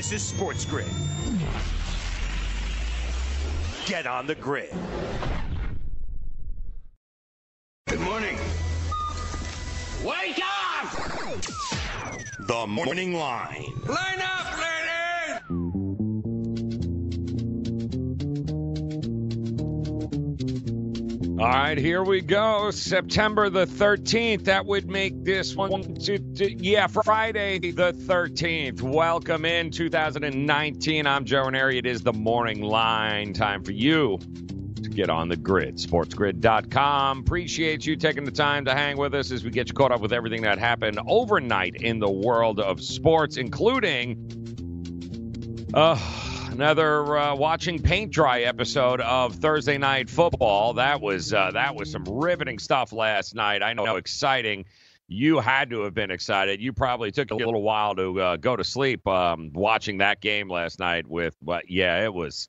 This is Sports Grid. Get on the grid. Good morning. Wake up! The Morning Line. Line up, ladies! All right, here we go. September the 13th. That would make this one, yeah, Friday the 13th. Welcome in 2019. I'm Joe Ranieri. It is the morning line. Time for you to get on the grid. Sportsgrid.com. Appreciate you taking the time to hang with us as we get you caught up with everything that happened overnight in the world of sports, including. Uh, another uh, watching paint dry episode of Thursday Night Football. That was uh, that was some riveting stuff last night. I know exciting. You had to have been excited. You probably took a little while to uh, go to sleep um, watching that game last night. With but yeah, it was,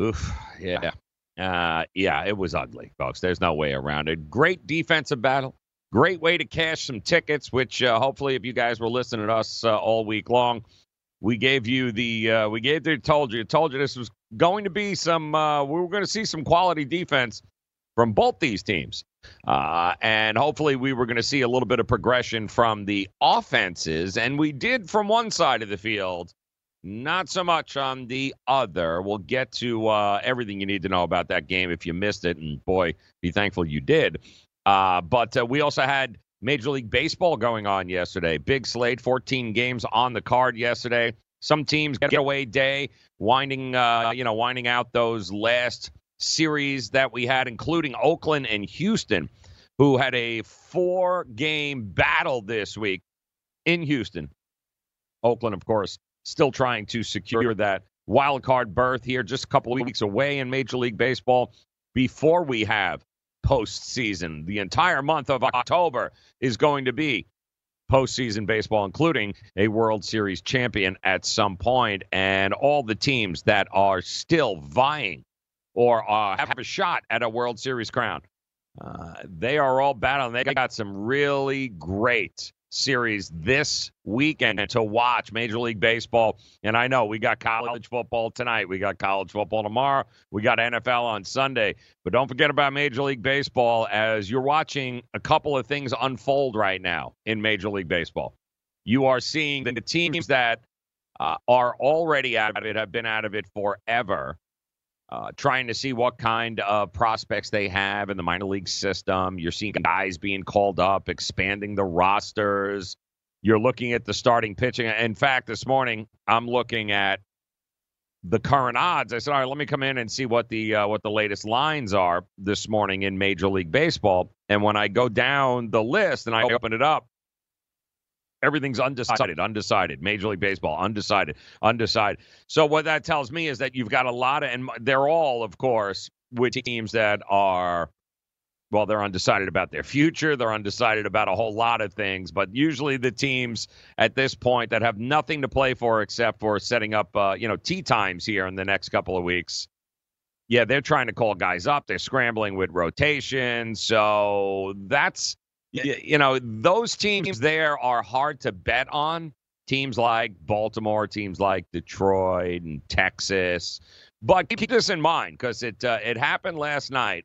oof, yeah, uh, yeah, it was ugly, folks. There's no way around it. Great defensive battle. Great way to cash some tickets, which uh, hopefully, if you guys were listening to us uh, all week long, we gave you the uh, we gave you told you told you this was going to be some uh, we were going to see some quality defense from both these teams. Uh, and hopefully we were going to see a little bit of progression from the offenses. And we did from one side of the field not so much on the other. We'll get to uh, everything you need to know about that game if you missed it. And boy be thankful you did. Uh, but uh, we also had Major League Baseball going on yesterday. Big slate, 14 games on the card yesterday. Some teams getaway day, winding uh, you know, winding out those last series that we had, including Oakland and Houston, who had a four-game battle this week in Houston. Oakland, of course, still trying to secure that wild card berth here, just a couple of weeks away in Major League Baseball before we have postseason. The entire month of October is going to be postseason baseball, including a World Series champion at some point, and all the teams that are still vying or uh, have a shot at a World Series crown. Uh, they are all battling. They got some really great series this weekend to watch Major League Baseball. And I know we got college football tonight. We got college football tomorrow. We got NFL on Sunday. But don't forget about Major League Baseball as you're watching a couple of things unfold right now in Major League Baseball. You are seeing the teams that uh, are already out of it, have been out of it forever. Uh, trying to see what kind of prospects they have in the minor league system. You're seeing guys being called up, expanding the rosters. You're looking at the starting pitching. In fact, this morning I'm looking at the current odds. I said, all right, let me come in and see what the uh, what the latest lines are this morning in Major League Baseball. And when I go down the list and I open it up, Everything's undecided, undecided. Major League Baseball, undecided, undecided. So what that tells me is that you've got a lot of, and they're all, of course, with teams that are, well, they're undecided about their future. They're undecided about a whole lot of things. But usually the teams at this point that have nothing to play for except for setting up, uh, you know, tea times here in the next couple of weeks. Yeah, they're trying to call guys up. They're scrambling with rotation. So that's you, you know, those teams there are hard to bet on. Teams like Baltimore, teams like Detroit and Texas. But keep this in mind because it uh, it happened last night,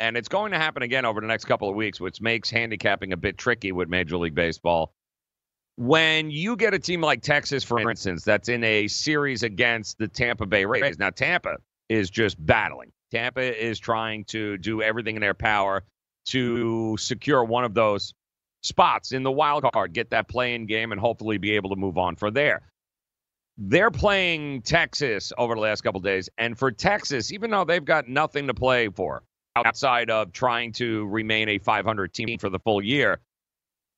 and it's going to happen again over the next couple of weeks, which makes handicapping a bit tricky with Major League Baseball. When you get a team like Texas, for instance, that's in a series against the Tampa Bay Rays. Now, Tampa is just battling. Tampa is trying to do everything in their power to secure one of those spots in the wild card, get that playing game, and hopefully be able to move on from there. They're playing Texas over the last couple days, and for Texas, even though they've got nothing to play for outside of trying to remain a 500 team for the full year,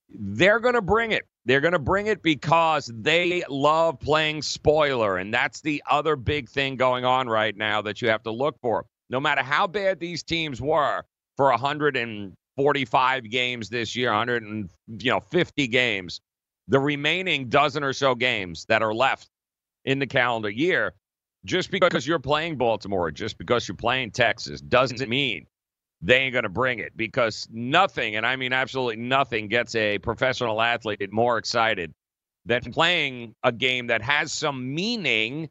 they're going to bring it. They're going to bring it because they love playing spoiler. And that's the other big thing going on right now that you have to look for. No matter how bad these teams were for 145 games this year, 100 and you know 50 games, the remaining dozen or so games that are left in the calendar year, just because you're playing Baltimore, just because you're playing Texas, doesn't mean they ain't going to bring it because nothing, and I mean absolutely nothing, gets a professional athlete more excited than playing a game that has some meaning,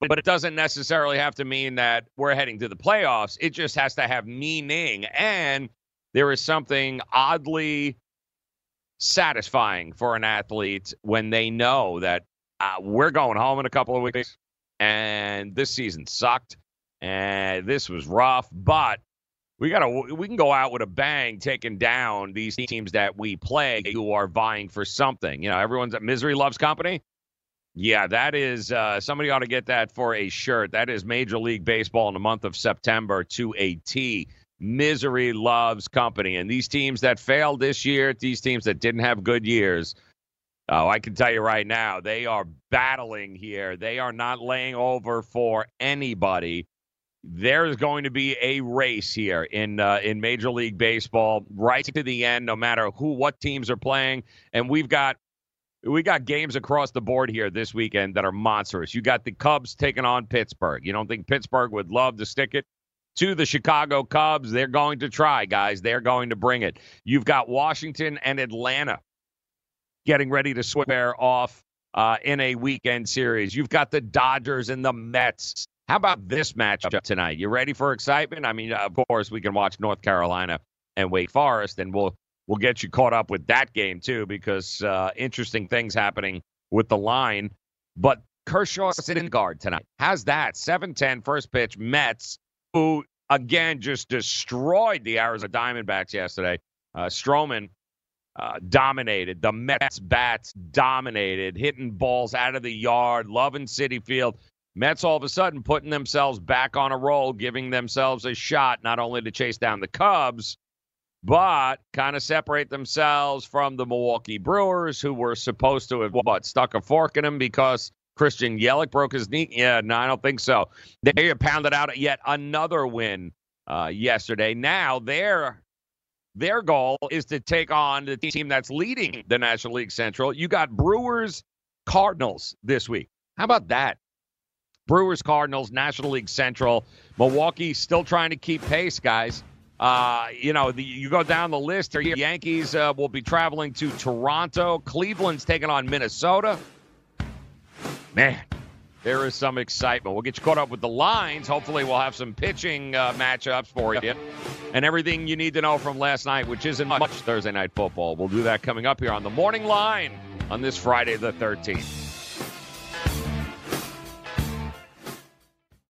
but it doesn't necessarily have to mean that we're heading to the playoffs. It just has to have meaning. And there is something oddly satisfying for an athlete when they know that uh, we're going home in a couple of weeks and this season sucked and this was rough, but we got to we can go out with a bang taking down these teams that we play who are vying for something you know everyone's at misery loves company yeah that is uh, somebody ought to get that for a shirt. That is major league baseball in the month of september to a t. Misery loves company. And these teams that failed this year these teams that didn't have good years oh i can tell you right now they are battling here. They are not laying over for anybody. There's going to be a race here in uh, in Major League Baseball right to the end, no matter who what teams are playing, and we've got we got games across the board here this weekend that are monstrous. You got the Cubs taking on Pittsburgh. You don't think Pittsburgh would love to stick it to the Chicago Cubs? They're going to try, guys. They're going to bring it. You've got Washington and Atlanta getting ready to swear off uh, in a weekend series. You've got the Dodgers and the Mets how about this matchup tonight? You ready for excitement? I mean, of course, we can watch North Carolina and Wake Forest, and we'll we'll get you caught up with that game too, because uh, interesting things happening with the line. But Kershaw sitting guard tonight. How's that? 7-10 first pitch. Mets, who again just destroyed the Arizona Diamondbacks yesterday. Uh, Stroman uh, dominated. The Mets bats dominated, hitting balls out of the yard, loving Citi Field. Mets all of a sudden putting themselves back on a roll, giving themselves a shot not only to chase down the Cubs, but kind of separate themselves from the Milwaukee Brewers, who were supposed to have what stuck a fork in them because Christian Yelich broke his knee. Yeah, no, I don't think so. They pounded out yet another win uh, yesterday. Now their their goal is to take on the team that's leading the National League Central. You got Brewers Cardinals this week. How about that? Brewers, Cardinals, National League Central. Milwaukee still trying to keep pace, guys. Uh, you know, the, you go down the list here. Yankees uh, will be traveling to Toronto. Cleveland's taking on Minnesota. Man, there is some excitement. We'll get you caught up with the lines. Hopefully, we'll have some pitching uh, matchups for you and everything you need to know from last night, which isn't much Thursday night football. We'll do that coming up here on the morning line on this Friday, the 13th.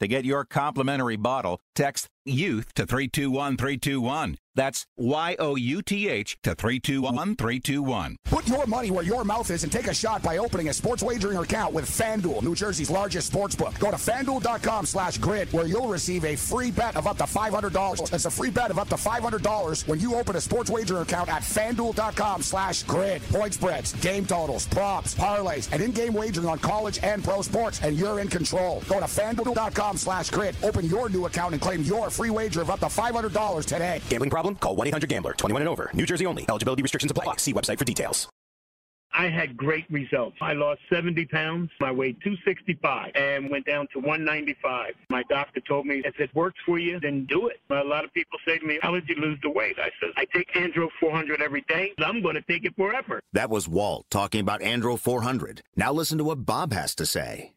To get your complimentary bottle, text youth to 321321. That's Y O U T H to 321321. Put your money where your mouth is and take a shot by opening a sports wagering account with FanDuel, New Jersey's largest sports book. Go to fanduel.com slash grid where you'll receive a free bet of up to $500. That's a free bet of up to $500 when you open a sports wagering account at fanduel.com slash grid. Point spreads, game totals, props, parlays, and in-game wagering on college and pro sports, and you're in control. Go to fanduel.com slash grid. Open your new account and claim your free wager of up to $500 today. Gambling problem? Call 1-800-GAMBLER. 21 and over. New Jersey only. Eligibility restrictions apply. See website for details. I had great results. I lost 70 pounds. I weighed 265 and went down to 195. My doctor told me, if it works for you, then do it. A lot of people say to me, how did you lose the weight? I said, I take Andro 400 every day. I'm going to take it forever. That was Walt talking about Andro 400. Now listen to what Bob has to say.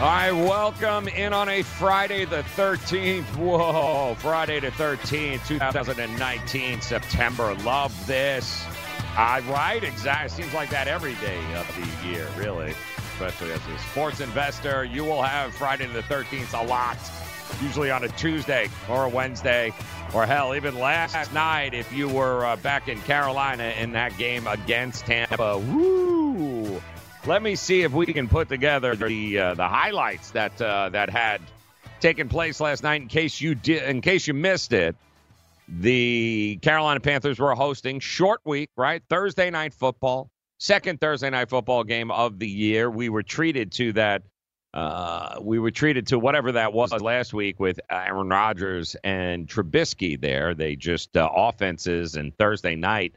Right, welcome in on a Friday the 13th. Whoa, Friday the 13th, 2019, September. Love this. Uh, right, exactly. Seems like that every day of the year, really. Especially as a sports investor, you will have Friday the 13th a lot. Usually on a Tuesday or a Wednesday, or hell, even last night if you were uh, back in Carolina in that game against Tampa. Woo! Let me see if we can put together the uh, the highlights that uh, that had taken place last night. In case you did, in case you missed it, the Carolina Panthers were hosting short week, right? Thursday night football, second Thursday night football game of the year. We were treated to that. Uh, we were treated to whatever that was last week with Aaron Rodgers and Trubisky. There, they just uh, offenses and Thursday night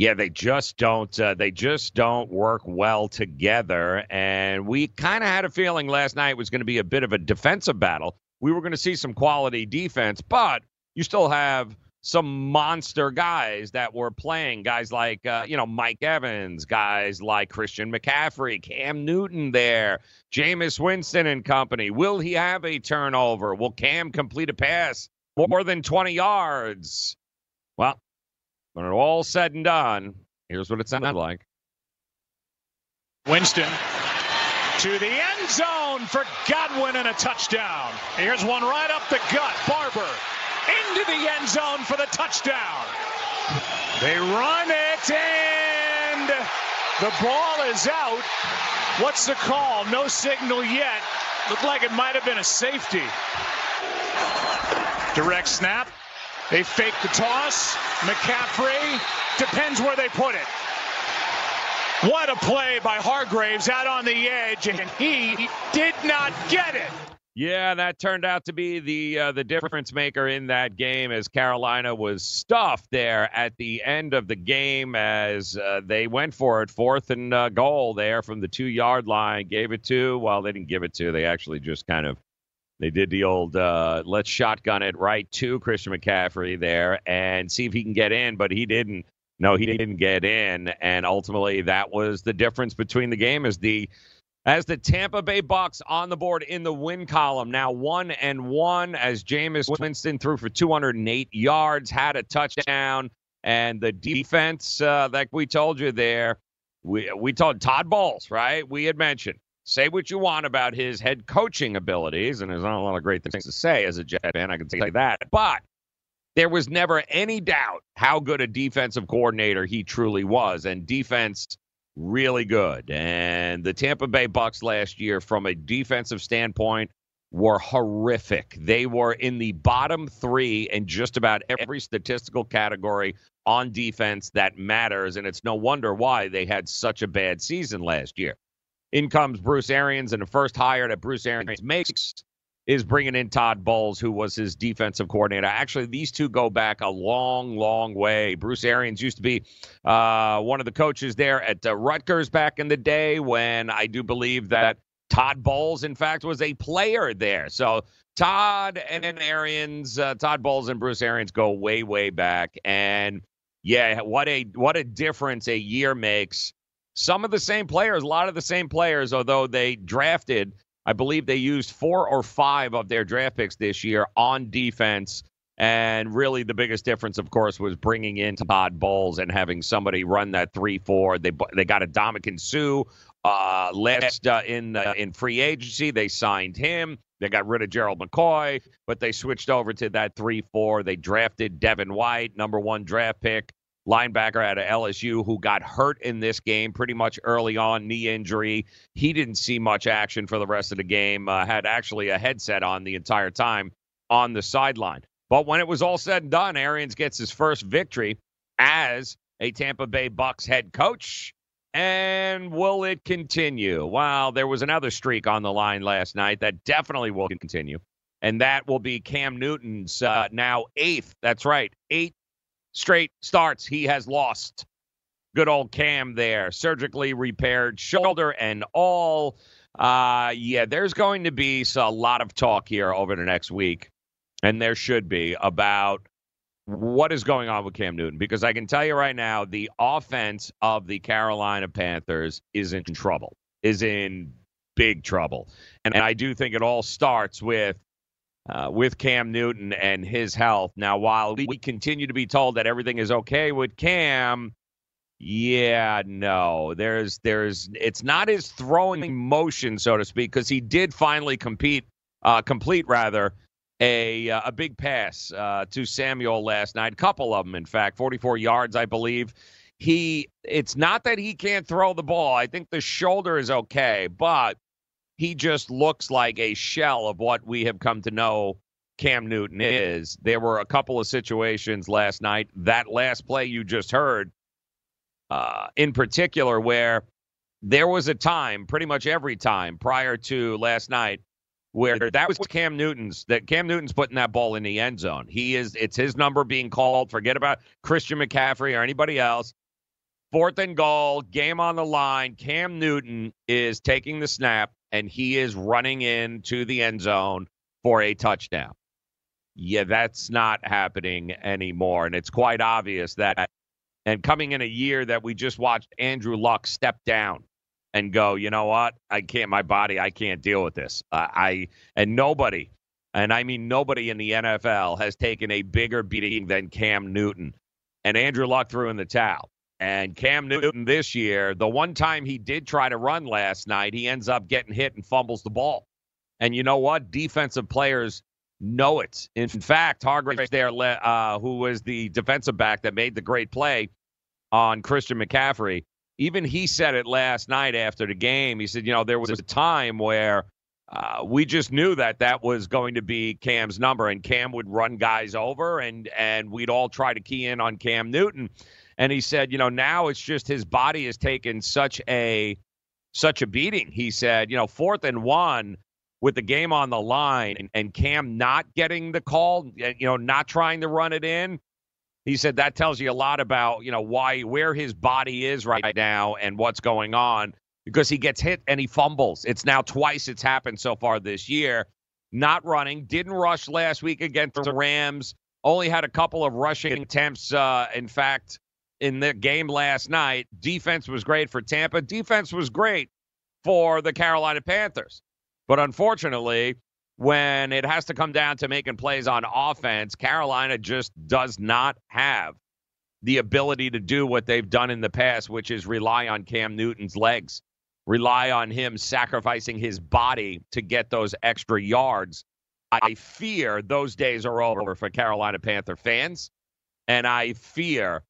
yeah, they just don't. Uh, they just don't work well together. And we kind of had a feeling last night was going to be a bit of a defensive battle. We were going to see some quality defense, but you still have some monster guys that were playing. Guys like uh, you know Mike Evans, guys like Christian McCaffrey, Cam Newton, there, Jameis Winston and company. Will he have a turnover? Will Cam complete a pass more than 20 yards? Well, when it all said and done, here's what it sounded like. Winston to the end zone for Godwin and a touchdown. Here's one right up the gut. Barber into the end zone for the touchdown. They run it and the ball is out. What's the call? No signal yet. Looked like it might have been a safety. Direct snap. They fake the toss. McCaffrey depends where they put it. What a play by Hargreaves out on the edge, and he did not get it. Yeah, that turned out to be the uh, the difference maker in that game as Carolina was stuffed there at the end of the game as uh, they went for it, fourth and uh, goal there from the two yard line, gave it to. Well, they didn't give it to. They actually just kind of they did the old uh, let's shotgun it right to Christian McCaffrey there and see if he can get in, but he didn't. No, he didn't get in, and ultimately that was the difference between the game. As the as the Tampa Bay Bucks on the board in the win column, now one and one as Jameis Winston threw for 208 yards, had a touchdown, and the defense, uh, like we told you there, we we told Todd Bowles right? We had mentioned say what you want about his head coaching abilities, and there's not a lot of great things to say as a Jet fan. I can say that, but there was never any doubt how good a defensive coordinator he truly was, and defense really good. And the Tampa Bay Bucks last year, from a defensive standpoint, were horrific. They were in the bottom three in just about every statistical category on defense that matters, and it's no wonder why they had such a bad season last year. In comes Bruce Arians, and the first hire that Bruce Arians makes is bringing in Todd Bowles, who was his defensive coordinator. Actually, these two go back a long, long way. Bruce Arians used to be uh, one of the coaches there at uh, Rutgers back in the day when I do believe that Todd Bowles, in fact, was a player there. So Todd and Arians, uh, Todd Bowles and Bruce Arians go way, way back. And yeah, what a what a difference a year makes. Some of the same players, a lot of the same players, although they drafted I believe they used four or five of their draft picks this year on defense. And really, the biggest difference, of course, was bringing in Todd Bowles and having somebody run that three-four. They they got a Ndamukong Suh uh, last uh, in uh, in free agency. They signed him. They got rid of Gerald McCoy, but they switched over to that three-four. They drafted Devin White, number one draft pick linebacker out of LSU who got hurt in this game pretty much early on, knee injury. He didn't see much action for the rest of the game, uh, had actually a headset on the entire time on the sideline. But when it was all said and done, Arians gets his first victory as a Tampa Bay Bucks head coach. And will it continue? Well, there was another streak on the line last night that definitely will continue. And that will be Cam Newton's uh, now eighth. That's right, eight straight starts he has lost. Good old Cam there, surgically repaired shoulder and all. Uh, yeah, there's going to be a lot of talk here over the next week, and there should be about what is going on with Cam Newton because I can tell you right now the offense of the Carolina Panthers is in trouble, is in big trouble. And, and I do think it all starts with uh, with Cam Newton and his health. Now, while we continue to be told that everything is okay with Cam, yeah, no, there's there's it's not his throwing motion, so to speak, because he did finally compete, uh, complete rather a uh, a big pass uh, to Samuel last night, a couple of them, in fact, 44 yards, I believe. He, it's not that he can't throw the ball. I think the shoulder is okay, but he just looks like a shell of what we have come to know Cam Newton is. There were a couple of situations last night, that last play you just heard, uh, in particular, where there was a time, pretty much every time prior to last night, where that was Cam Newton's that Cam Newton's putting that ball in the end zone. He is it's his number being called. Forget about Christian McCaffrey or anybody else. Fourth and goal, game on the line. Cam Newton is taking the snap and he is running into the end zone for a touchdown. Yeah, that's not happening anymore. And it's quite obvious that, and coming in a year that we just watched Andrew Luck step down and go, you know what? I can't, my body, I can't deal with this. Uh, I, and nobody, and I mean nobody in the NFL has taken a bigger beating than Cam Newton. And Andrew Luck threw in the towel. And Cam Newton this year, the one time he did try to run last night, he ends up getting hit and fumbles the ball. And you know what? Defensive players know it. In fact, Hargrave there, uh, who was the defensive back that made the great play on Christian McCaffrey, even he said it last night after the game. He said, you know, there was a time where uh, we just knew that that was going to be Cam's number, and Cam would run guys over, and and we'd all try to key in on Cam Newton. And he said, you know, now it's just his body has taken such a such a beating. He said, you know, fourth and one with the game on the line and, and Cam not getting the call, you know, not trying to run it in. He said that tells you a lot about, you know, why where his body is right now and what's going on because he gets hit and he fumbles. It's now twice it's happened so far this year. Not running, didn't rush last week against the Rams. Only had a couple of rushing attempts. Uh, in fact, in the game last night. Defense was great for Tampa. Defense was great for the Carolina Panthers. But unfortunately, when it has to come down to making plays on offense, Carolina just does not have the ability to do what they've done in the past, which is rely on Cam Newton's legs, rely on him sacrificing his body to get those extra yards. I fear those days are over for Carolina Panther fans. And I fear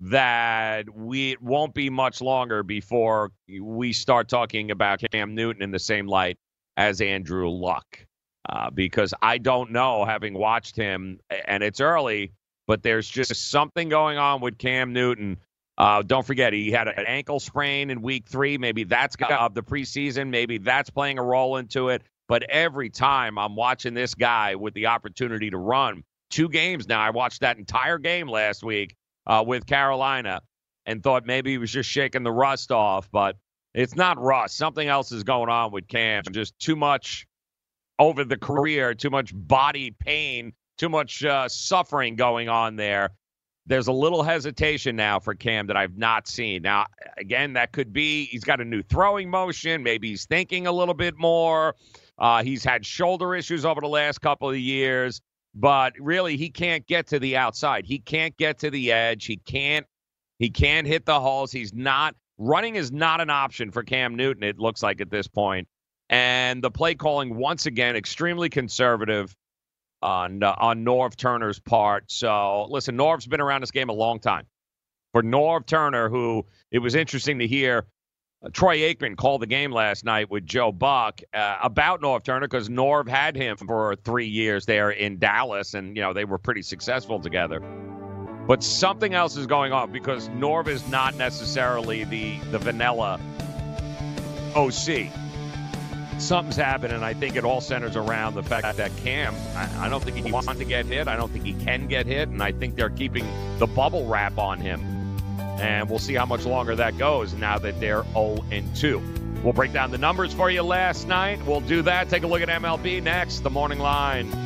that we it won't be much longer before we start talking about Cam Newton in the same light as Andrew Luck. uh, because I don't know, having watched him, and it's early, but there's just something going on with Cam Newton. Uh, don't forget, he had an ankle sprain in week three. Maybe that's of the preseason. Maybe that's playing a role into it. But every time I'm watching this guy with the opportunity to run two games now, I watched that entire game last week uh, with Carolina and thought maybe he was just shaking the rust off, but it's not rust. Something else is going on with Cam. Just too much over the career, too much body pain, too much uh, suffering going on there. There's a little hesitation now for Cam that I've not seen. Now, again, that could be he's got a new throwing motion. Maybe he's thinking a little bit more. Uh, he's had shoulder issues over the last couple of years, but really, he can't get to the outside. He can't get to the edge. He can't. He can't hit the holes. He's not running is not an option for Cam Newton. It looks like at this point, and the play calling once again extremely conservative on uh, on Norv Turner's part. So listen, Norv's been around this game a long time. For Norv Turner, who it was interesting to hear uh, Troy Aikman called the game last night with Joe Buck uh, about Norv Turner because Norv had him for three years there in Dallas, and you know they were pretty successful together. But something else is going on because Norv is not necessarily the the vanilla OC something's happened, and I think it all centers around the fact that Cam, I, I don't think he wants to get hit. I don't think he can get hit, and I think they're keeping the bubble wrap on him. And we'll see how much longer that goes now that they're 0 and 2. We'll break down the numbers for you last night. We'll do that. Take a look at MLB next, the morning line.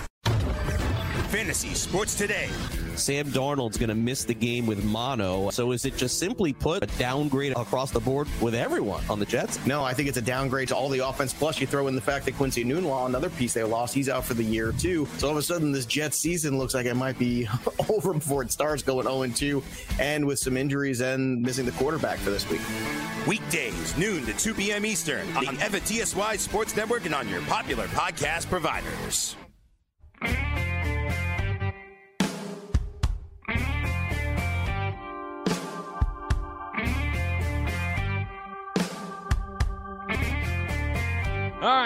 Fantasy Sports Today. Sam Darnold's going to miss the game with mono. So is it just simply put a downgrade across the board with everyone on the Jets? No, I think it's a downgrade to all the offense. Plus, you throw in the fact that Quincy Enunwa, another piece they lost, he's out for the year too. So all of a sudden, this Jets season looks like it might be over before it starts, going 0 2, and with some injuries and missing the quarterback for this week. Weekdays, noon to 2 p.m. Eastern on the FNTSY Sports Network and on your popular podcast providers.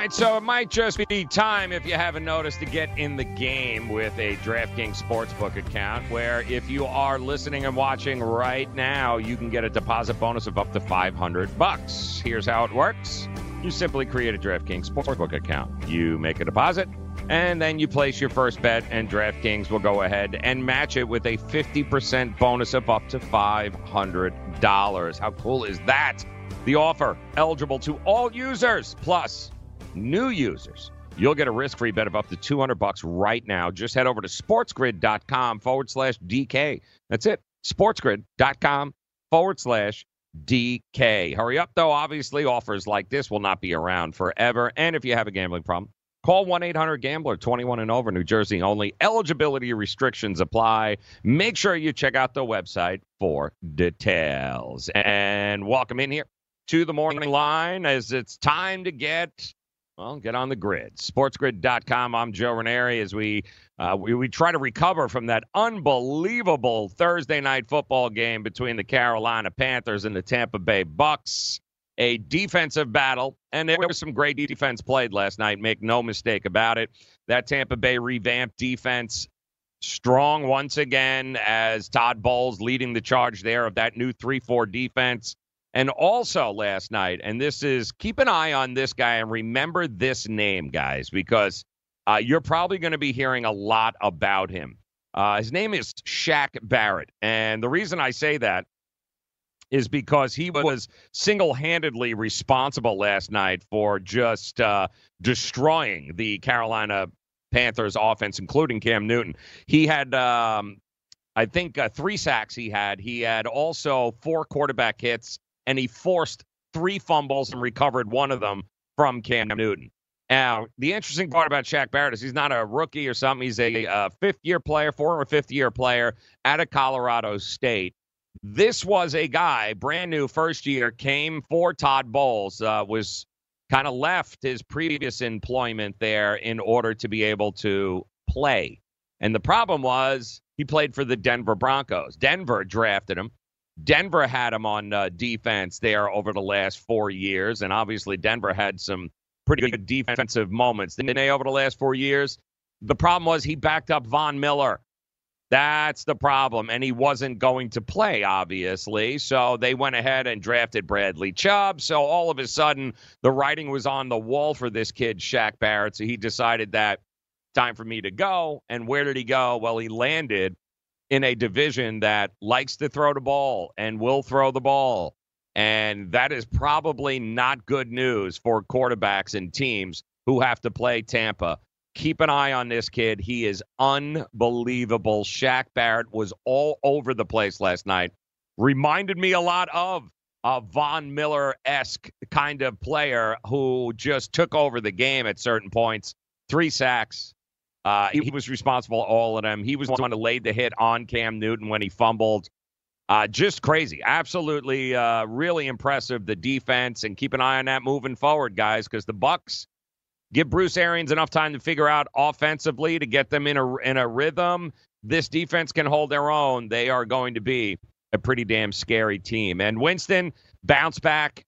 Right, so it might just be time, if you haven't noticed, to get in the game with a DraftKings Sportsbook account where if you are listening and watching right now, you can get a deposit bonus of up to 500 bucks. Here's how it works. You simply create a DraftKings Sportsbook account. You make a deposit, and then you place your first bet, and DraftKings will go ahead and match it with a 50% bonus of up to $500. How cool is that? The offer eligible to all users, plus new users. You'll get a risk-free bet of up to 200 bucks right now. Just head over to sportsgrid.com forward slash DK. That's it. Sportsgrid.com forward slash DK. Hurry up, though. Obviously, offers like this will not be around forever. And if you have a gambling problem, call 1 800 Gambler 21 and over, New Jersey only. Eligibility restrictions apply. Make sure you check out the website for details. And welcome in here to the morning line as it's time to get well, get on the grid. Sportsgrid.com. I'm Joe Ranieri as we, uh, we we try to recover from that unbelievable Thursday night football game between the Carolina Panthers and the Tampa Bay Bucks. A defensive battle, and there was some great defense played last night. Make no mistake about it. That Tampa Bay revamped defense strong once again as Todd Bowles leading the charge there of that new 3 4 defense. And also last night, and this is keep an eye on this guy and remember this name, guys, because uh, you're probably going to be hearing a lot about him. Uh, his name is Shaq Barrett. And the reason I say that is because he was single handedly responsible last night for just uh, destroying the Carolina Panthers offense, including Cam Newton. He had, um, I think, uh, three sacks he had. He had also four quarterback hits and he forced three fumbles and recovered one of them from Cam Newton. Now, the interesting part about Shaq Barrett is he's not a rookie or something. He's a uh, fifth year player, former fifth year player out of Colorado State. This was a guy, brand new, first year, came for Todd Bowles, uh, was kind of left his previous employment there in order to be able to play. And the problem was he played for the Denver Broncos. Denver drafted him. Denver had him on uh, defense there over the last four years, and obviously Denver had some pretty good defensive moments, didn't they, over the last four years? The problem was he backed up Von Miller. That's the problem, and he wasn't going to play, obviously. So they went ahead and drafted Bradley Chubb. So all of a sudden, the writing was on the wall for this kid, Shaq Barrett. So he decided that time for me to go. And where did he go? Well, he landed in a division that likes to throw the ball and will throw the ball. And that is probably not good news for quarterbacks and teams who have to play Tampa. Keep an eye on this kid. He is unbelievable. Shaq Barrett was all over the place last night. Reminded me a lot of a Von Miller esque kind of player who just took over the game at certain points. Three sacks, uh, he, was responsible all of them. He was the one who laid the hit on Cam Newton when he fumbled. Uh, just crazy. Absolutely, uh, really impressive. The defense, and keep an eye on that moving forward, guys, because the Bucks give Bruce Arians enough time to figure out offensively to get them in a in a rhythm. This defense can hold their own. They are going to be a pretty damn scary team. And Winston bounce back,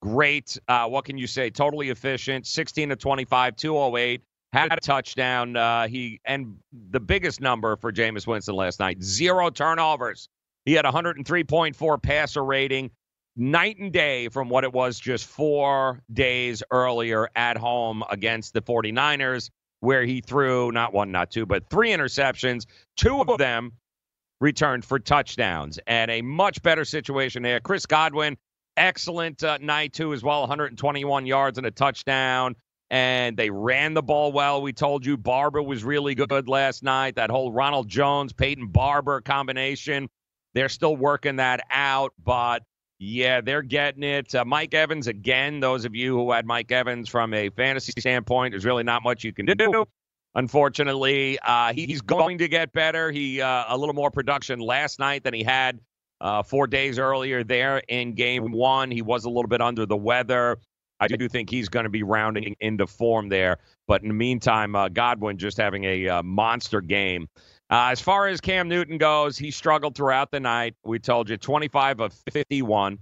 great. Uh, what can you say? Totally efficient. 16 to 25, 208 had a touchdown. Uh, he and the biggest number for Jameis Winston last night: zero turnovers. He had 103.4 passer rating, night and day from what it was just four days earlier at home against the 49ers, where he threw not one, not two, but three interceptions. Two of them returned for touchdowns, and a much better situation there. Chris Godwin, excellent uh, night too, as well, 121 yards and a touchdown and they ran the ball well. We told you Barber was really good last night. That whole Ronald Jones, Peyton Barber combination, they're still working that out, but yeah, they're getting it. Uh, Mike Evans, again, those of you who had Mike Evans from a fantasy standpoint, there's really not much you can do. Unfortunately, uh, he's going to get better. He uh, a little more production last night than he had uh, four days earlier there in game one. He was a little bit under the weather. I do think he's going to be rounding into form there. But in the meantime, uh, Godwin just having a uh, monster game. Uh, as far as Cam Newton goes, he struggled throughout the night. We told you 25 of 51,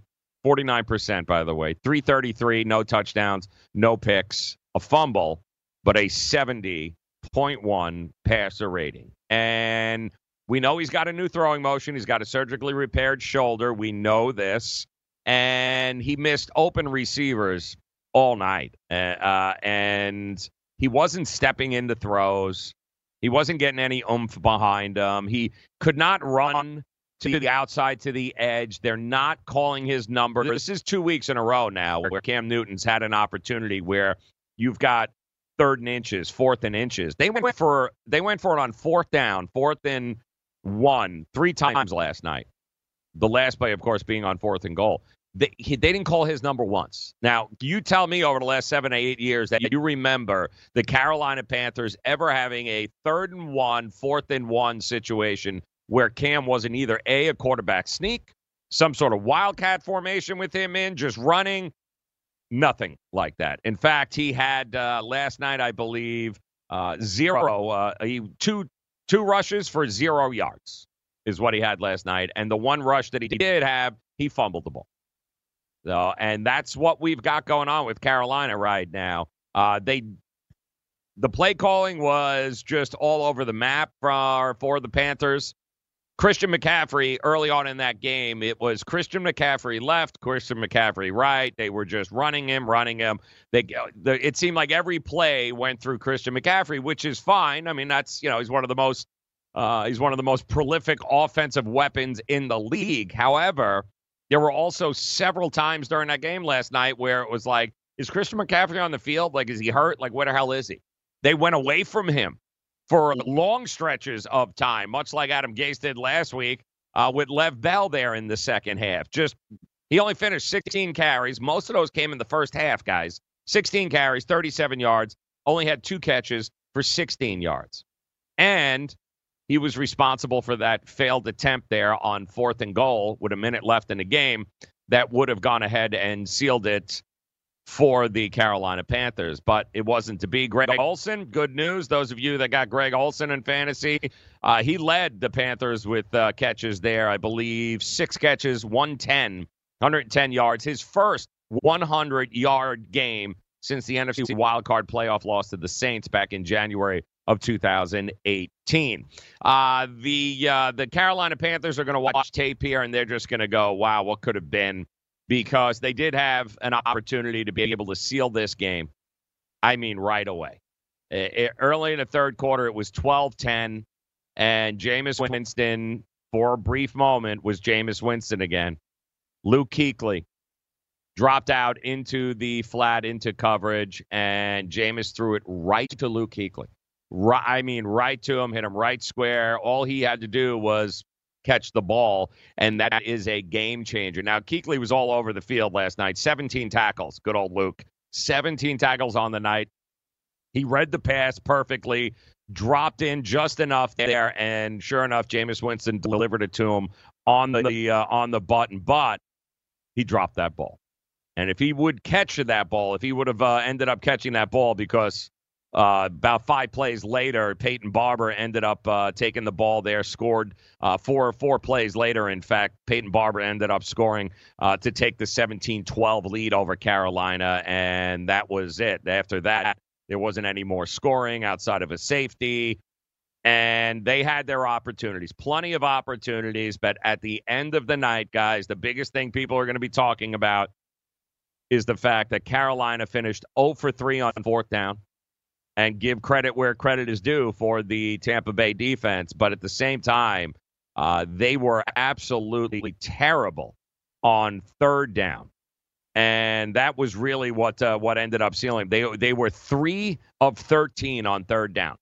49%, by the way, 333, no touchdowns, no picks. a fumble, but a 70.1 passer rating. And we know he's got a new throwing motion. He's got a surgically repaired shoulder. We know this. And he missed open receivers all night. Uh, uh, and he wasn't stepping into throws. He wasn't getting any oomph behind him. He could not run to the outside to the edge. They're not calling his number. This is two weeks in a row now where Cam Newton's had an opportunity where you've got third and inches, fourth and inches. They went for they went for it on fourth down, fourth and one, three times last night. The last play, of course, being on fourth and goal. They, he, they didn't call his number once. Now, you tell me over the last seven, eight years that you remember the Carolina Panthers ever having a third and one, fourth and one situation where Cam wasn't either A, a quarterback sneak, some sort of wildcat formation with him in, just running. Nothing like that. In fact, he had uh, last night, I believe, uh, zero, uh, he, two, two rushes for zero yards is what he had last night. And the one rush that he did have, he fumbled the ball. So, and that's what we've got going on with Carolina right now. Uh, they the play calling was just all over the map for for the Panthers. Christian McCaffrey early on in that game, it was Christian McCaffrey left, Christian McCaffrey right. They were just running him, running him. They, the, it seemed like every play went through Christian McCaffrey, which is fine. I mean, that's you know he's one of the most uh, he's one of the most prolific offensive weapons in the league. However, there were also several times during that game last night where it was like, is Christian McCaffrey on the field? Like, is he hurt? Like, where the hell is he? They went away from him for long stretches of time, much like Adam Gase did last week uh, with Lev Bell there in the second half. Just he only finished 16 carries. Most of those came in the first half, guys. 16 carries, 37 yards, only had two catches for 16 yards. And he was responsible for that failed attempt there on fourth and goal with a minute left in the game that would have gone ahead and sealed it for the Carolina Panthers, but it wasn't to be. Greg Olsen, good news. Those of you that got Greg Olsen in fantasy, uh, he led the Panthers with uh, catches there, I believe, six catches, 110, 110 yards. His first 100 yard game since the NFC wildcard playoff loss to the Saints back in January of 2018. Uh, the uh, the Carolina Panthers are going to watch tape here, and they're just going to go, "Wow, what could have been." because they did have an opportunity to be able to seal this game. I mean, right away. It, early in the third quarter, it was 12 10, and Jameis Winston, for a brief moment, was Jameis Winston again. Luke Kuechly dropped out into the flat, into coverage, and Jameis threw it right to Luke Kuechly. Right, I mean, right to him, hit him right square. All he had to do was catch the ball, and that is a game changer. Now, Kuechly was all over the field last night, 17 tackles. Good old Luke. 17 tackles on the night. He read the pass perfectly, dropped in just enough there, and sure enough, Jameis Winston delivered it to him on the uh, on the button, but he dropped that ball. And if he would catch that ball, if he would have uh, ended up catching that ball, because uh, about five plays later, Peyton Barber ended up uh, taking the ball there, scored uh, four four plays later. In fact, Peyton Barber ended up scoring uh, to take the 17-12 lead over Carolina, and that was it. After that, there wasn't any more scoring outside of a safety, and they had their opportunities, plenty of opportunities. But at the end of the night, guys, the biggest thing people are going to be talking about is the fact that Carolina finished 0 for 3 on fourth down and give credit where credit is due for the Tampa Bay defense. But at the same time, uh, they were absolutely terrible on third down. And that was really what uh, what ended up sealing. They they were three of thirteen on third down,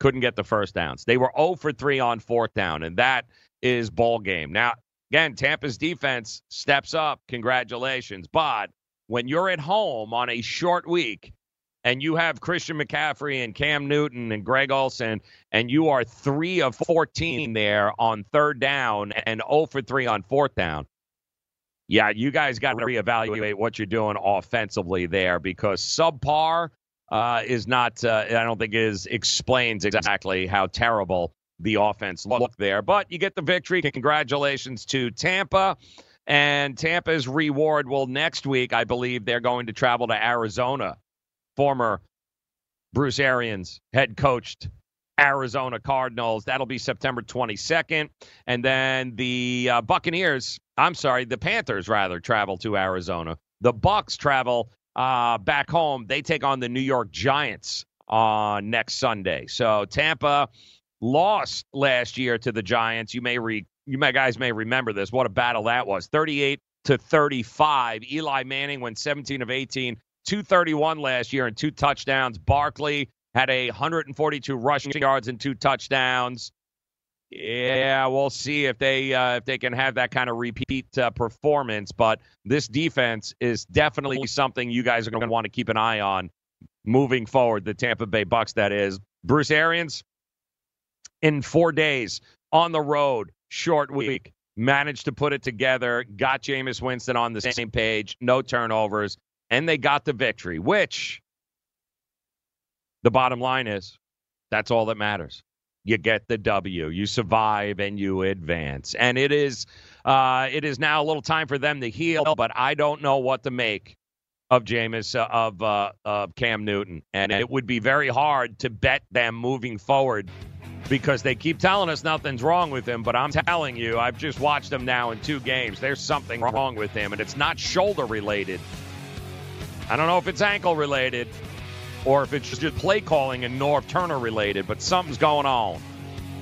couldn't get the first downs. They were zero oh for three on fourth down, and that is ball game. Now again, Tampa's defense steps up. Congratulations, but when you're at home on a short week and you have Christian McCaffrey and Cam Newton and Greg Olsen, and you are three of 14 there on third down and 0 for 3 on fourth down. Yeah, you guys got to reevaluate what you're doing offensively there because subpar uh, is not, uh, I don't think, is explains exactly how terrible the offense looked there. But you get the victory. Congratulations to Tampa. And Tampa's reward will next week, I believe, they're going to travel to Arizona former Bruce Arians head coached Arizona Cardinals. That'll be September 22nd. And then the uh, Buccaneers, I'm sorry, the Panthers rather travel to Arizona. The Bucks travel uh, back home. They take on the New York Giants on next Sunday. So Tampa lost last year to the Giants. You may re you may guys may remember this. What a battle that was. 38 to 35. Eli Manning went 17 of 18, 231 last year and two touchdowns. Barkley had a 142 rushing yards and two touchdowns. Yeah, we'll see if they uh, if they can have that kind of repeat uh, performance. But this defense is definitely something you guys are going to want to keep an eye on moving forward. The Tampa Bay Bucks, that is. Bruce Arians, in four days on the road, short week, managed to put it together. Got Jameis Winston on the same page, no turnovers, and they got the victory. Which the bottom line is, that's all that matters you get the W. You survive and you advance. And it is uh, it is now a little time for them to heal, but I don't know what to make of Jameis uh, of uh, of Cam Newton, and it would be very hard to bet them moving forward because they keep telling us nothing's wrong with him. But I'm telling you, I've just watched him now in two games. There's something wrong with him, and it's not shoulder related. I don't know if it's ankle related or if it's just play calling and Norv Turner related, but something's going on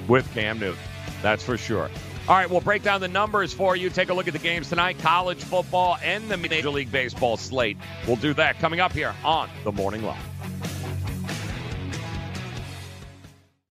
with Cam Newton. That's for sure. All right, we'll break down the numbers for you. Take a look at the games tonight college football and the Major League Baseball slate. We'll do that coming up here on The Morning Line.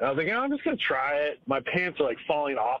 I was like, I'm just going to try it. My pants are like falling off.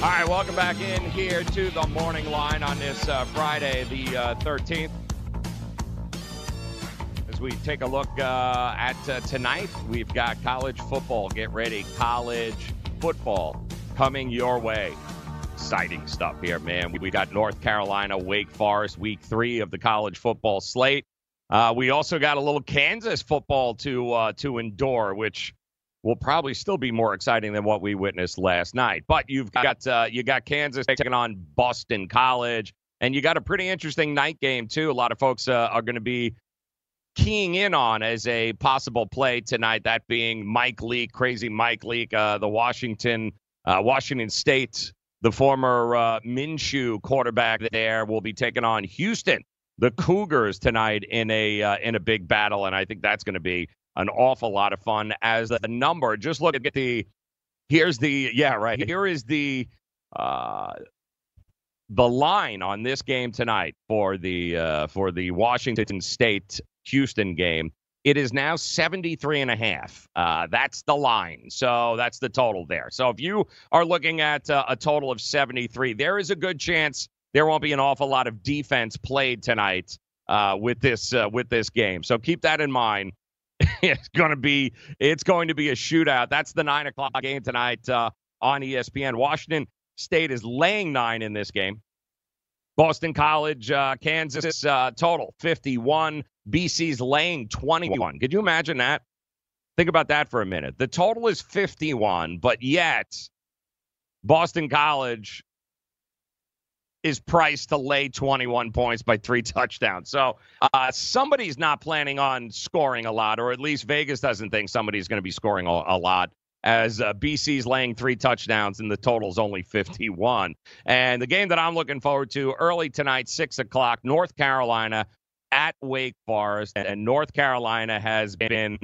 Right, welcome back in here to the morning line on this uh, Friday, the uh, 13th. As we take a look uh, at uh, tonight, we've got college football. Get ready, college football coming your way. Exciting stuff here, man. We got North Carolina, Wake Forest, week three of the college football slate. Uh, we also got a little Kansas football to uh, to endure, which will probably still be more exciting than what we witnessed last night. But you've got uh, you got Kansas taking on Boston College, and you got a pretty interesting night game too. A lot of folks uh, are going to be keying in on as a possible play tonight. That being Mike Leach, crazy Mike Leach, uh, the Washington uh, Washington State, the former uh, Minshew quarterback there, will be taking on Houston. The Cougars tonight in a uh, in a big battle, and I think that's going to be an awful lot of fun as the number. Just look at the here's the yeah right here is the uh, the line on this game tonight for the uh, for the Washington State Houston game. It is now 73 and a half. Uh, that's the line. So that's the total there. So if you are looking at uh, a total of 73, there is a good chance there won't be an awful lot of defense played tonight uh, with this uh, with this game. So keep that in mind. it's going to be it's going to be a shootout. That's the nine o'clock game tonight uh, on ESPN. Washington State is laying nine in this game. Boston College, uh, Kansas uh, total 51. BC's laying 21. Could you imagine that? Think about that for a minute. The total is 51, but yet Boston College is priced to lay 21 points by three touchdowns. So uh, somebody's not planning on scoring a lot, or at least Vegas doesn't think somebody's going to be scoring a, a lot. As uh, BC's laying three touchdowns and the total's only 51. And the game that I'm looking forward to early tonight, six o'clock, North Carolina at Wake Forest. And North Carolina has been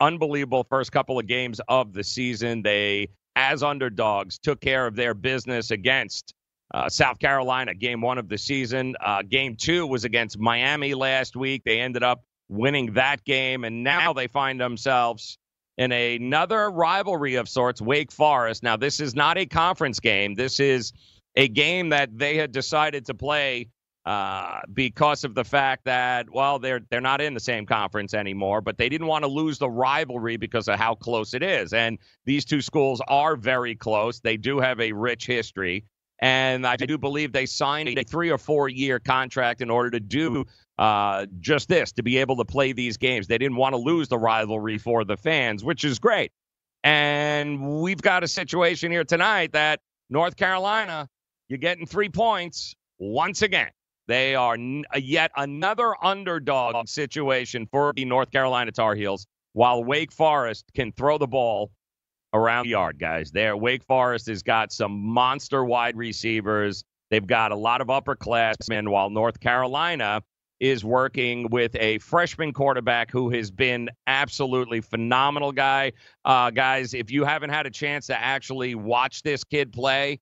unbelievable first couple of games of the season. They, as underdogs, took care of their business against uh, South Carolina, game one of the season. Uh, game two was against Miami last week. They ended up winning that game, and now they find themselves in another rivalry of sorts, Wake Forest. Now, this is not a conference game. This is a game that they had decided to play uh, because of the fact that, well, they're they're not in the same conference anymore, but they didn't want to lose the rivalry because of how close it is. And these two schools are very close. They do have a rich history. And I do believe they signed a three or four year contract in order to do uh, just this, to be able to play these games. They didn't want to lose the rivalry for the fans, which is great. And we've got a situation here tonight that North Carolina, you're getting three points once again. They are n- yet another underdog situation for the North Carolina Tar Heels, while Wake Forest can throw the ball around the yard, guys. There, Wake Forest has got some monster wide receivers. They've got a lot of upperclassmen, while North Carolina is working with a freshman quarterback who has been absolutely phenomenal guy. Uh, guys, if you haven't had a chance to actually watch this kid play,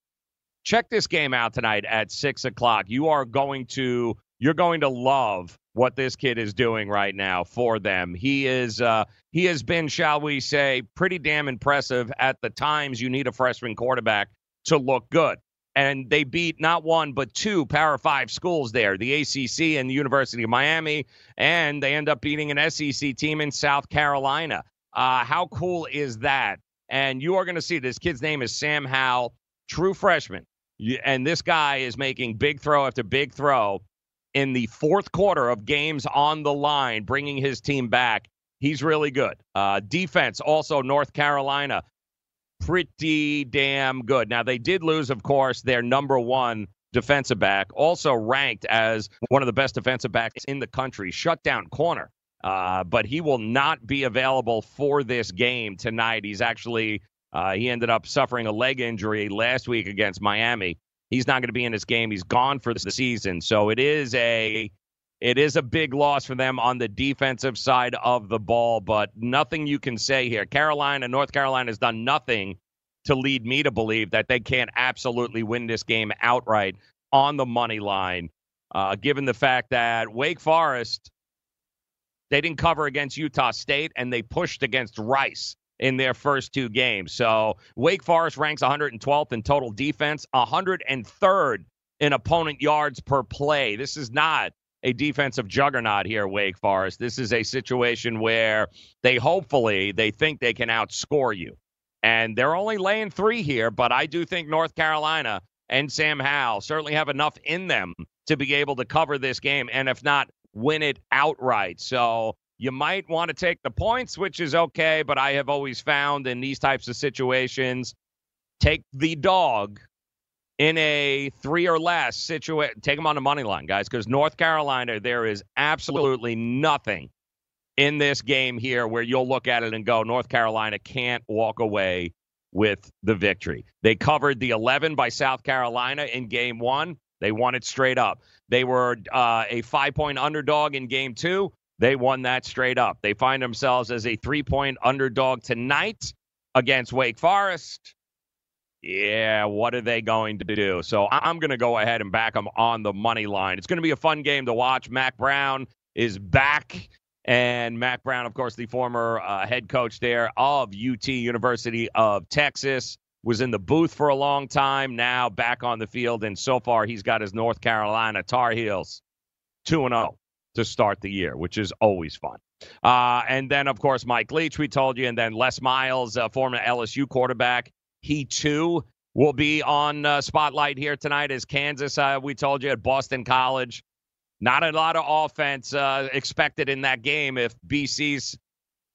check this game out tonight at six o'clock. You are going to you're going to love what this kid is doing right now for them. He is uh, he has been, shall we say, pretty damn impressive at the times you need a freshman quarterback to look good. And they beat not one but two Power Five schools there, the ACC and the University of Miami, and they end up beating an SEC team in South Carolina. Uh, how cool is that? And you are going to see this kid's name is Sam Howell, true freshman, and this guy is making big throw after big throw in the fourth quarter of games on the line, bringing his team back. He's really good. Uh, defense, also North Carolina, pretty damn good. Now, they did lose, of course, their number one defensive back, also ranked as one of the best defensive backs in the country, shutdown corner. Uh, but he will not be available for this game tonight. He's actually, uh, he ended up suffering a leg injury last week against Miami. He's not going to be in this game. He's gone for the season. So it is a it is a big loss for them on the defensive side of the ball, but nothing you can say here. Carolina, North Carolina has done nothing to lead me to believe that they can't absolutely win this game outright on the money line, uh, given the fact that Wake Forest, they didn't cover against Utah State and they pushed against Rice. In their first two games. So Wake Forest ranks 112th in total defense, 103rd in opponent yards per play. This is not a defensive juggernaut here, Wake Forest. This is a situation where they hopefully they think they can outscore you. And they're only laying three here, but I do think North Carolina and Sam Howell certainly have enough in them to be able to cover this game, and if not, win it outright. So you might want to take the points, which is okay, but I have always found in these types of situations, take the dog in a three or less situation. Take them on the money line, guys, because North Carolina, there is absolutely nothing in this game here where you'll look at it and go, North Carolina can't walk away with the victory. They covered the 11 by South Carolina in game one. They won it straight up. They were uh, a five point underdog in game two. They won that straight up. They find themselves as a three point underdog tonight against Wake Forest. Yeah, what are they going to do? So I'm going to go ahead and back them on the money line. It's going to be a fun game to watch. Mack Brown is back. And Mack Brown, of course, the former uh, head coach there of UT University of Texas, was in the booth for a long time, now back on the field. And so far, he's got his North Carolina Tar Heels 2 0 to start the year, which is always fun. Uh, and then, of course, Mike Leach, we told you, and then Les Miles, uh, former LSU quarterback. He too will be on uh, spotlight here tonight as Kansas, uh, we told you, at Boston College. Not a lot of offense uh, expected in that game if BC's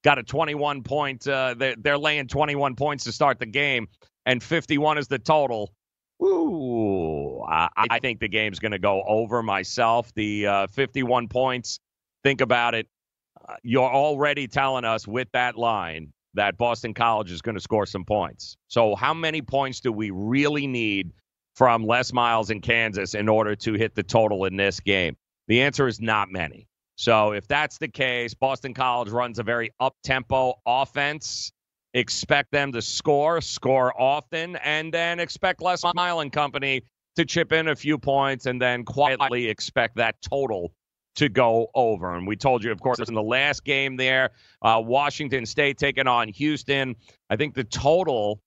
got a 21 point, uh, they're, they're laying 21 points to start the game, and 51 is the total. Ooh, I, I think the game's going to go over myself. The uh, 51 points, think about it. Uh, you're already telling us with that line that Boston College is going to score some points. So, how many points do we really need from Les Miles in Kansas in order to hit the total in this game? The answer is not many. So, if that's the case, Boston College runs a very up tempo offense expect them to score, score often, and then expect Les Miles and company to chip in a few points and then quietly expect that total to go over. And we told you, of course, in the last game there, uh, Washington State taking on Houston. I think the total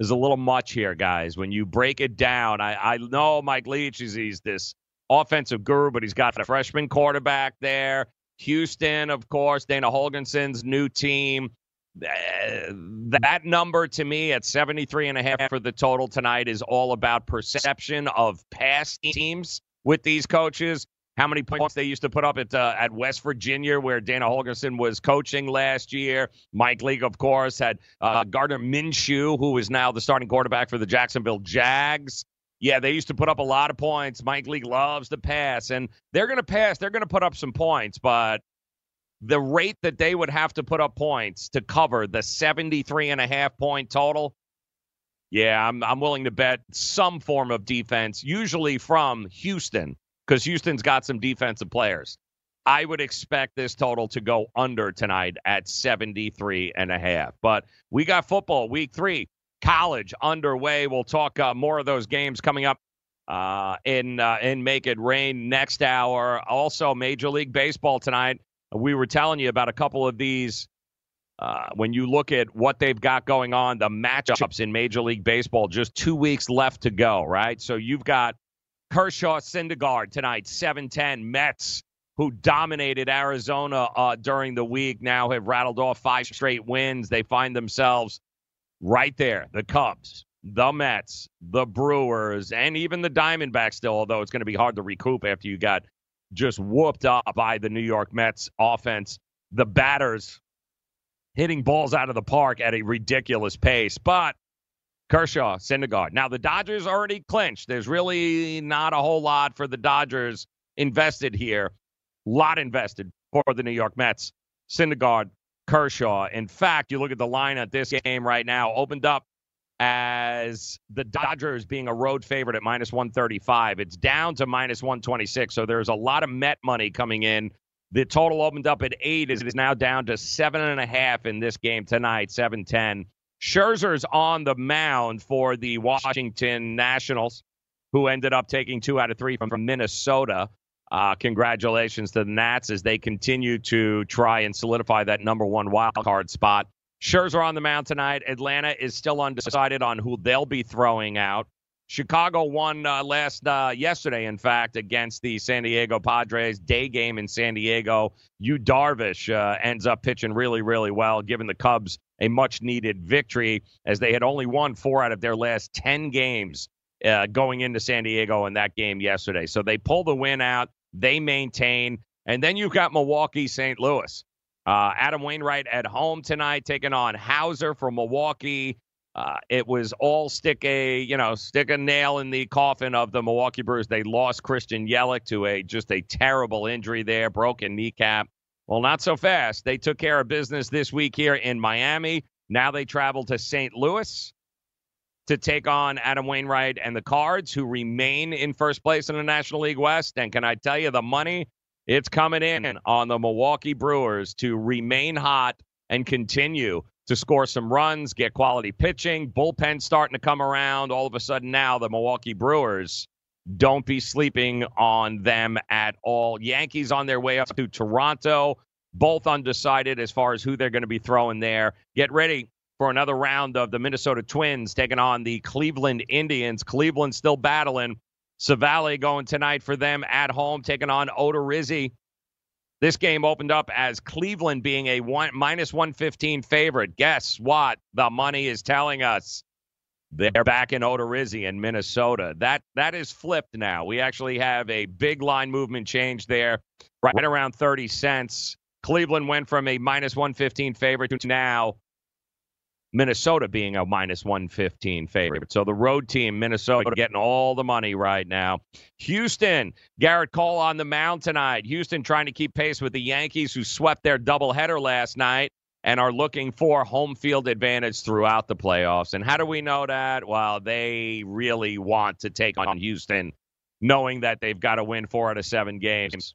is a little much here, guys. When you break it down, I, I know Mike Leach is he's this offensive guru, but he's got a freshman quarterback there. Houston, of course, Dana Holgorsen's new team that number to me at 73 and a half for the total tonight is all about perception of past teams with these coaches how many points they used to put up at uh, at West Virginia, where Dana Holgorsen was coaching last year. Mike Leach, of course, had uh, Gardner Minshew, who is now the starting quarterback for the Jacksonville Jags. Yeah, they used to put up a lot of points. Mike Leach loves to pass, and they're going to pass. They're going to put up some points, but the rate that they would have to put up points to cover the 73 and a half point total, yeah, I'm, I'm willing to bet some form of defense, usually from Houston, because Houston's got some defensive players. I would expect this total to go under tonight at 73 and a half. But we got football week three, college underway. We'll talk uh, more of those games coming up uh, in uh, in Make It Rain next hour. Also, Major League Baseball tonight we were telling you about a couple of these. Uh, when you look at what they've got going on, the matchups in Major League Baseball, just two weeks left to go, right? So you've got Kershaw Syndergaard tonight, 710 Mets, who dominated Arizona uh, during the week, now have rattled off five straight wins. They find themselves right there. The Cubs, the Mets, the Brewers, and even the Diamondbacks still, although it's going to be hard to recoup after you got just whooped up by the New York Mets offense. The batters hitting balls out of the park at a ridiculous pace. But Kershaw, Syndergaard. Now, the Dodgers already clinched. There's really not a whole lot for the Dodgers invested here. Lot invested for the New York Mets. Syndergaard, Kershaw. In fact, you look at the line at this game right now, opened up as the Dodgers being a road favorite at minus 135. It's down to minus 126. So there's a lot of Met money coming in. The total opened up at eight. It is now down to seven and a half in this game tonight, 7 10. Scherzer's on the mound for the Washington Nationals, who ended up taking two out of three from, from Minnesota. Uh, congratulations to the Nats as they continue to try and solidify that number one wild card spot Scherzer on the mound tonight. Atlanta is still undecided on who they'll be throwing out. Chicago won uh, last uh, yesterday, in fact, against the San Diego Padres. Day game in San Diego. Yu Darvish uh, ends up pitching really, really well, giving the Cubs a much needed victory as they had only won four out of their last 10 games uh, going into San Diego in that game yesterday. So they pull the win out, they maintain. And then you've got Milwaukee, St. Louis. Uh, Adam Wainwright at home tonight, taking on Houser from Milwaukee. Uh, it was all stick a you know stick a nail in the coffin of the Milwaukee Brewers. They lost Christian Yelich to a just a terrible injury there, broken kneecap. Well, not so fast. They took care of business this week here in Miami. Now they travel to St. Louis to take on Adam Wainwright and the Cards, who remain in first place in the National League West. And can I tell you, the money it's coming in on the Milwaukee Brewers to remain hot and continue to score some runs, get quality pitching, bullpen starting to come around. All of a sudden now the Milwaukee Brewers don't be sleeping on them at all. Yankees on their way up to Toronto, both undecided as far as who they're going to be throwing there. Get ready for another round of the Minnesota Twins taking on the Cleveland Indians. Cleveland still battling Civale going tonight for them at home, taking on Odorizzi. This game opened up as Cleveland being a one, minus 115 favorite. Guess what? The money is telling us they're back in Odorizzi in Minnesota. That that is flipped now. We actually have a big line movement change there, right around 30 cents. Cleveland went from a minus 115 favorite to now Minnesota being a minus 115 favorite. So the road team, Minnesota, getting all the money right now. Houston, Gerrit Cole on the mound tonight. Houston trying to keep pace with the Yankees, who swept their doubleheader last night and are looking for home field advantage throughout the playoffs. And how do we know that? Well, they really want to take on Houston, knowing that they've got to win four out of seven games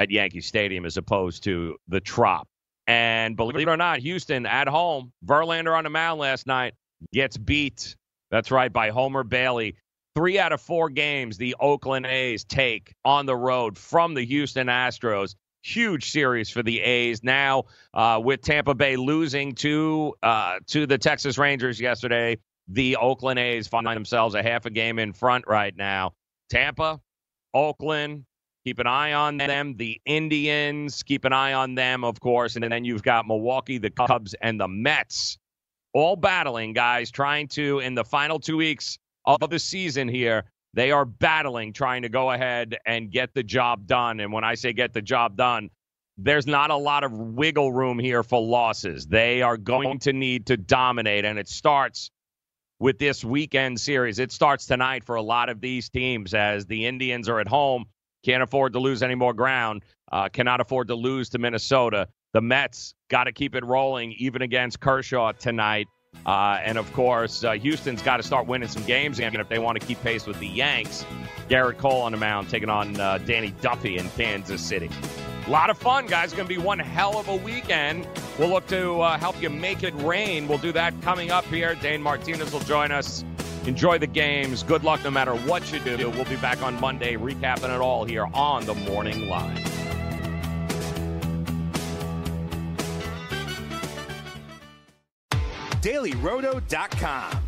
at Yankee Stadium as opposed to the Trop. And believe it or not, Houston at home, Verlander on the mound last night gets beat. That's right, by Homer Bailey. Three out of four games the Oakland A's take on the road from the Houston Astros. Huge series for the A's. Now, uh, with Tampa Bay losing to uh, to the Texas Rangers yesterday, the Oakland A's find themselves a half a game in front right now. Tampa, Oakland, Keep an eye on them. The Indians, keep an eye on them, of course. And then you've got Milwaukee, the Cubs, and the Mets all battling, guys, trying to, in the final two weeks of the season here, they are battling, trying to go ahead and get the job done. And when I say get the job done, there's not a lot of wiggle room here for losses. They are going to need to dominate, and it starts with this weekend series. It starts tonight for a lot of these teams as the Indians are at home can't afford to lose any more ground. Uh, cannot afford to lose to Minnesota. The Mets got to keep it rolling, even against Kershaw tonight. Uh, and of course, uh, Houston's got to start winning some games again if they want to keep pace with the Yanks. Gerrit Cole on the mound taking on uh, Danny Duffy in Kansas City. A lot of fun, guys. Going to be one hell of a weekend. We'll look to uh, help you make it rain. We'll do that coming up here. Dane Martinez will join us Enjoy the games. Good luck no matter what you do. We'll be back on Monday recapping it all here on the Morning Line. DailyRoto.com.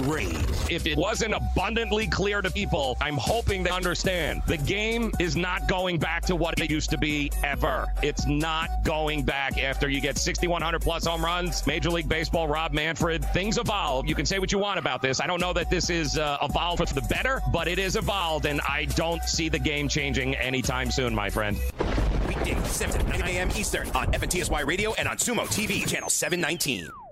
Rain. If it wasn't abundantly clear to people, I'm hoping they understand. The game is not going back to what it used to be ever. It's not going back after you get 6,100 plus home runs. Major League Baseball, Rob Manfred, things evolve. You can say what you want about this. I don't know that this is uh, evolved for the better, but it is evolved, and I don't see the game changing anytime soon, my friend. Weekdays, 7 9 a.m. Eastern on FNTSY Radio and on Sumo TV, channel 719.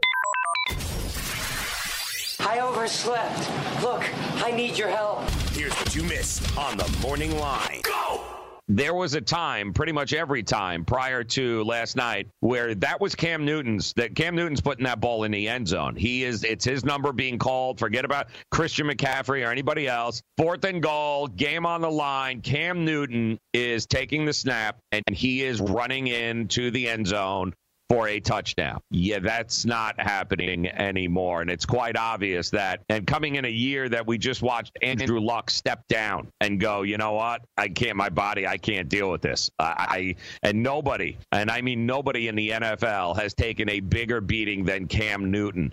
I overslept. Look, I need your help. Here's what you missed on the morning line. Go! There was a time, pretty much every time prior to last night, where that was Cam Newton's. That Cam Newton's putting that ball in the end zone. He is. It's his number being called. Forget about Christian McCaffrey or anybody else. Fourth and goal, game on the line. Cam Newton is taking the snap and he is running into the end zone for a touchdown. Yeah, that's not happening anymore. And it's quite obvious that, and coming in a year that we just watched Andrew Luck step down and go, you know what? I can't, my body, I can't deal with this. I, I and nobody, and I mean nobody in the NFL has taken a bigger beating than Cam Newton.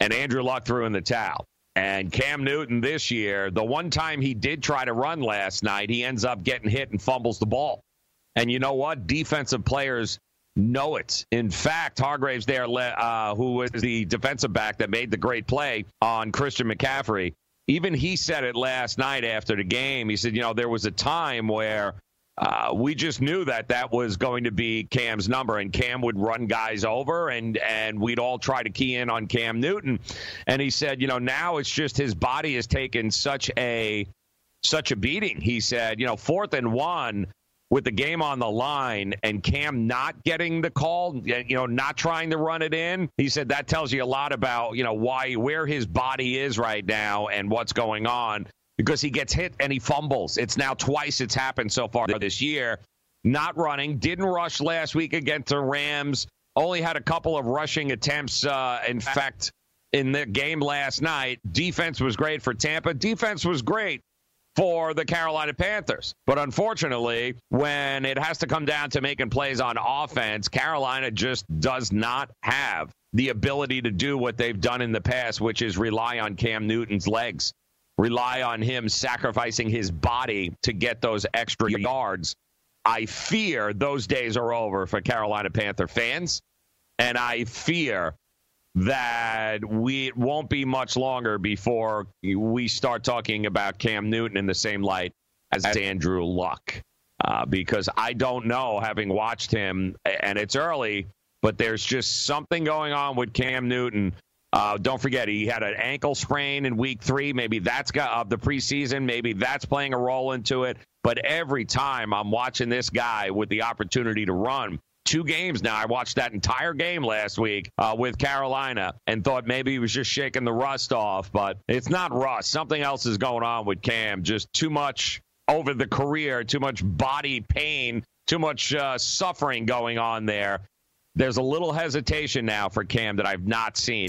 And Andrew Luck threw in the towel. And Cam Newton this year, the one time he did try to run last night, he ends up getting hit and fumbles the ball. And you know what? Defensive players know it. In fact, Hargreaves there, uh, who was the defensive back that made the great play on Christian McCaffrey, even he said it last night after the game. He said, you know, there was a time where uh, we just knew that that was going to be Cam's number, and Cam would run guys over, and and we'd all try to key in on Cam Newton. And he said, you know, now it's just his body has taken such a such a beating. He said, you know, fourth and one with the game on the line and Cam not getting the call, you know, not trying to run it in, he said that tells you a lot about, you know, why where his body is right now and what's going on because he gets hit and he fumbles. It's now twice it's happened so far this year. Not running, didn't rush last week against the Rams, only had a couple of rushing attempts uh, in fact in the game last night. Defense was great for Tampa. Defense was great for the Carolina Panthers. But unfortunately, when it has to come down to making plays on offense, Carolina just does not have the ability to do what they've done in the past, which is rely on Cam Newton's legs, rely on him sacrificing his body to get those extra yards. I fear those days are over for Carolina Panther fans. And I fear that we it won't be much longer before we start talking about Cam Newton in the same light as Andrew Luck. Uh, because I don't know, having watched him, and it's early, but there's just something going on with Cam Newton. Uh, don't forget, he had an ankle sprain in week three. Maybe that's got of the preseason. Maybe that's playing a role into it. But every time I'm watching this guy with the opportunity to run, two games now. I watched that entire game last week uh, with Carolina and thought maybe he was just shaking the rust off, but it's not rust. Something else is going on with Cam. Just too much over the career, too much body pain, too much uh, suffering going on there. There's a little hesitation now for Cam that I've not seen.